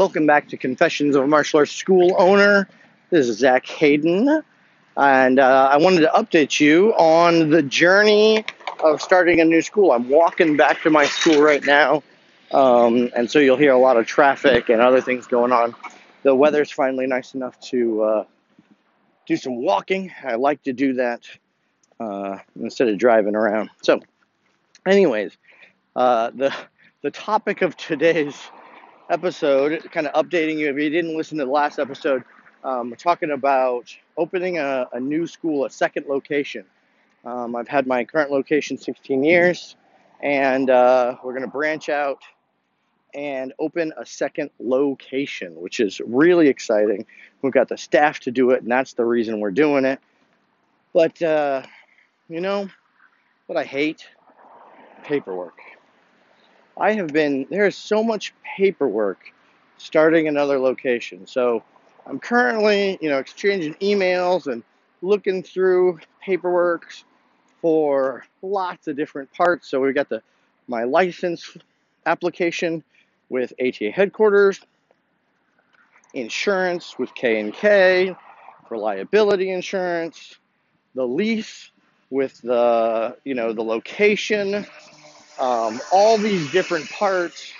Welcome back to Confessions of a Martial Arts School Owner. This is Zach Hayden, and uh, I wanted to update you on the journey of starting a new school. I'm walking back to my school right now, um, and so you'll hear a lot of traffic and other things going on. The weather's finally nice enough to uh, do some walking. I like to do that uh, instead of driving around. So, anyways, uh, the the topic of today's episode, kind of updating you if you didn't listen to the last episode, um, we're talking about opening a, a, new school, a second location. Um, I've had my current location 16 years, and uh, we're going to branch out and open a second location, which is really exciting. We've got the staff to do it, and that's the reason we're doing it. But, uh, you know, what I hate? Paperwork. I have been, there is so much paperwork starting another location. So I'm currently, you know, exchanging emails and looking through paperwork for lots of different parts. So we've got the my license application with ATA headquarters, insurance with K and K, reliability insurance, the lease with the you know the location, um, all these different parts,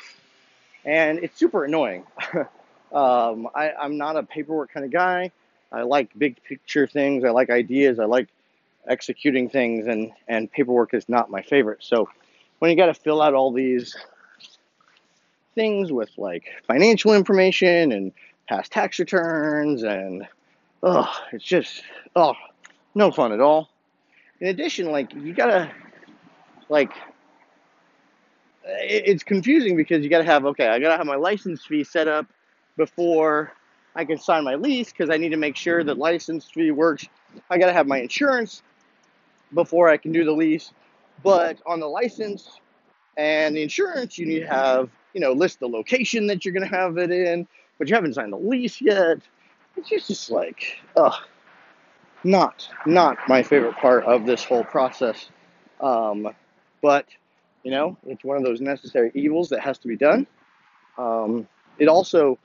and it's super annoying. um, I, I'm not a paperwork kind of guy. I like big picture things. I like ideas. I like executing things, and, and paperwork is not my favorite. So when you got to fill out all these things with like financial information and past tax returns, and oh, it's just oh, no fun at all. In addition, like you gotta like it's confusing because you got to have okay, I got to have my license fee set up before I can sign my lease because I need to make sure that license fee works. I got to have my insurance before I can do the lease. But on the license and the insurance, you need to have you know list the location that you're going to have it in, but you haven't signed the lease yet. It's just, just like, ugh, not not my favorite part of this whole process. Um, but you know, it's one of those necessary evils that has to be done. Um, it also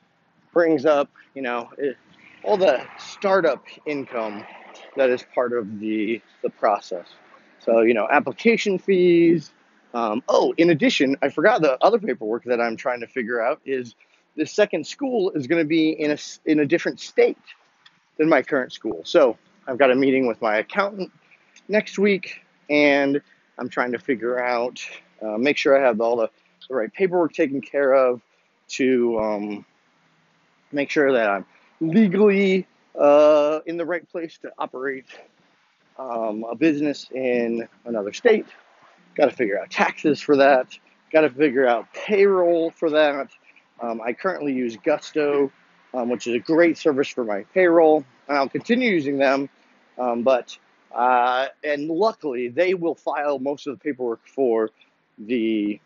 brings up, you know, it, all the startup income that is part of the the process. So, you know, application fees. Um, oh, in addition, I forgot the other paperwork that I'm trying to figure out is the second school is going to be in a in a different state than my current school. So, I've got a meeting with my accountant next week, and I'm trying to figure out uh, make sure I have all the, the, right paperwork taken care of to um, make sure that I'm legally uh, in the right place to operate um, a business in another state. Got to figure out taxes for that. Got to figure out payroll for that. Um, I currently use Gusto, um, which is a great service for my payroll, and I'll continue using them. Um, but uh, and luckily, they will file most of the paperwork for the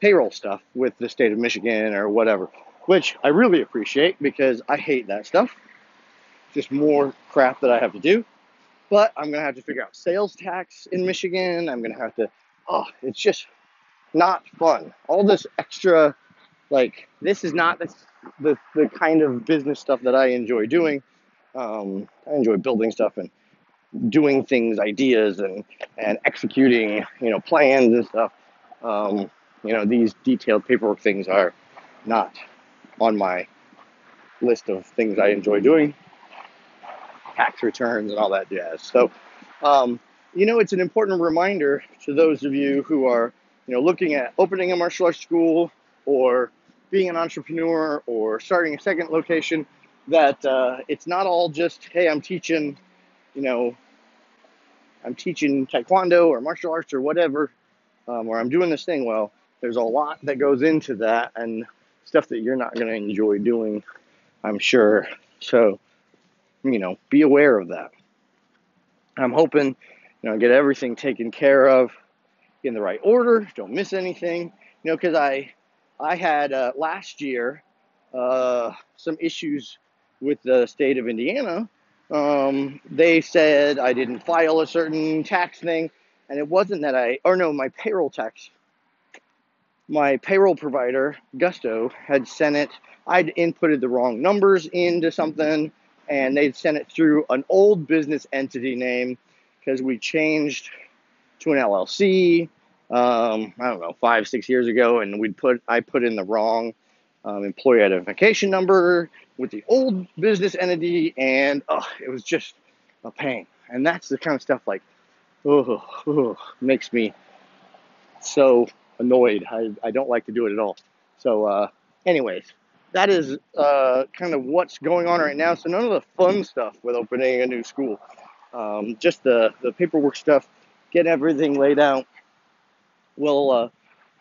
payroll stuff with the state of Michigan or whatever, which I really appreciate because I hate that stuff. Just more crap that I have to do. But I'm going to have to figure out sales tax in Michigan. I'm going to have to, oh, it's just not fun. All this extra, like, this is not the, the, the kind of business stuff that I enjoy doing. Um, I enjoy building stuff and doing things, ideas, and and executing, you know, plans and stuff. Um, you know, these detailed paperwork things are not on my list of things I enjoy doing. Tax returns and all that jazz. So, um, you know, it's an important reminder to those of you who are, you know, looking at opening a martial arts school or being an entrepreneur or starting a second location that uh, it's not all just, hey, I'm teaching, you know, I'm teaching taekwondo or martial arts or whatever, um, or I'm doing this thing, well, there's a lot that goes into that and stuff that you're not going to enjoy doing I'm sure. So, you know, be aware of that. I'm hoping, you know, get everything taken care of in the right order. Don't miss anything. You know, because I, I had uh, last year uh, some issues with the state of Indiana. Um, they said I didn't file a certain tax thing, and it wasn't that I, or no, my payroll tax. My payroll provider, Gusto, had sent it. I'd inputted the wrong numbers into something, and they'd sent it through an old business entity name because we changed to an LLC. Um, I don't know, five, six years ago, and we'd put I put in the wrong um, employee identification number with the old business entity, and oh, it was just a pain. And that's the kind of stuff like, oh, oh makes me so annoyed. I, I don't like to do it at all. So, uh, anyways, that is uh, kind of what's going on right now. So, none of the fun stuff with opening a new school, um, just the, the paperwork stuff, get everything laid out. Will uh,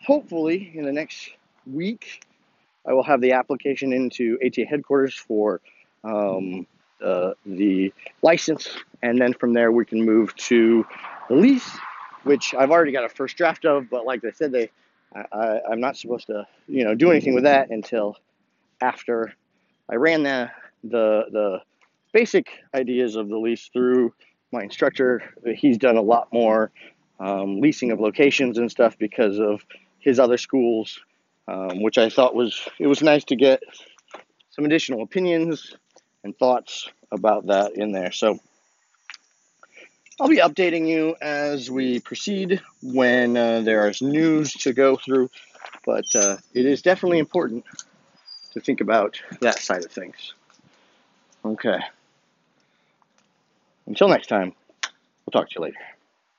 hopefully in the next week I will have the application into ATA headquarters for um, uh, the license, and then from there we can move to the lease, which I've already got a first draft of. But like I said, they I, am not supposed to you know do anything with that until after I ran the the the basic ideas of the lease through my instructor. He's done a lot more um, leasing of locations and stuff because of his other schools um, which I thought was it was nice to get some additional opinions and thoughts about that in there. So I'll be updating you as we proceed when uh, there is news to go through, but uh, it is definitely important to think about that side of things. Okay. Until next time, we'll talk to you later.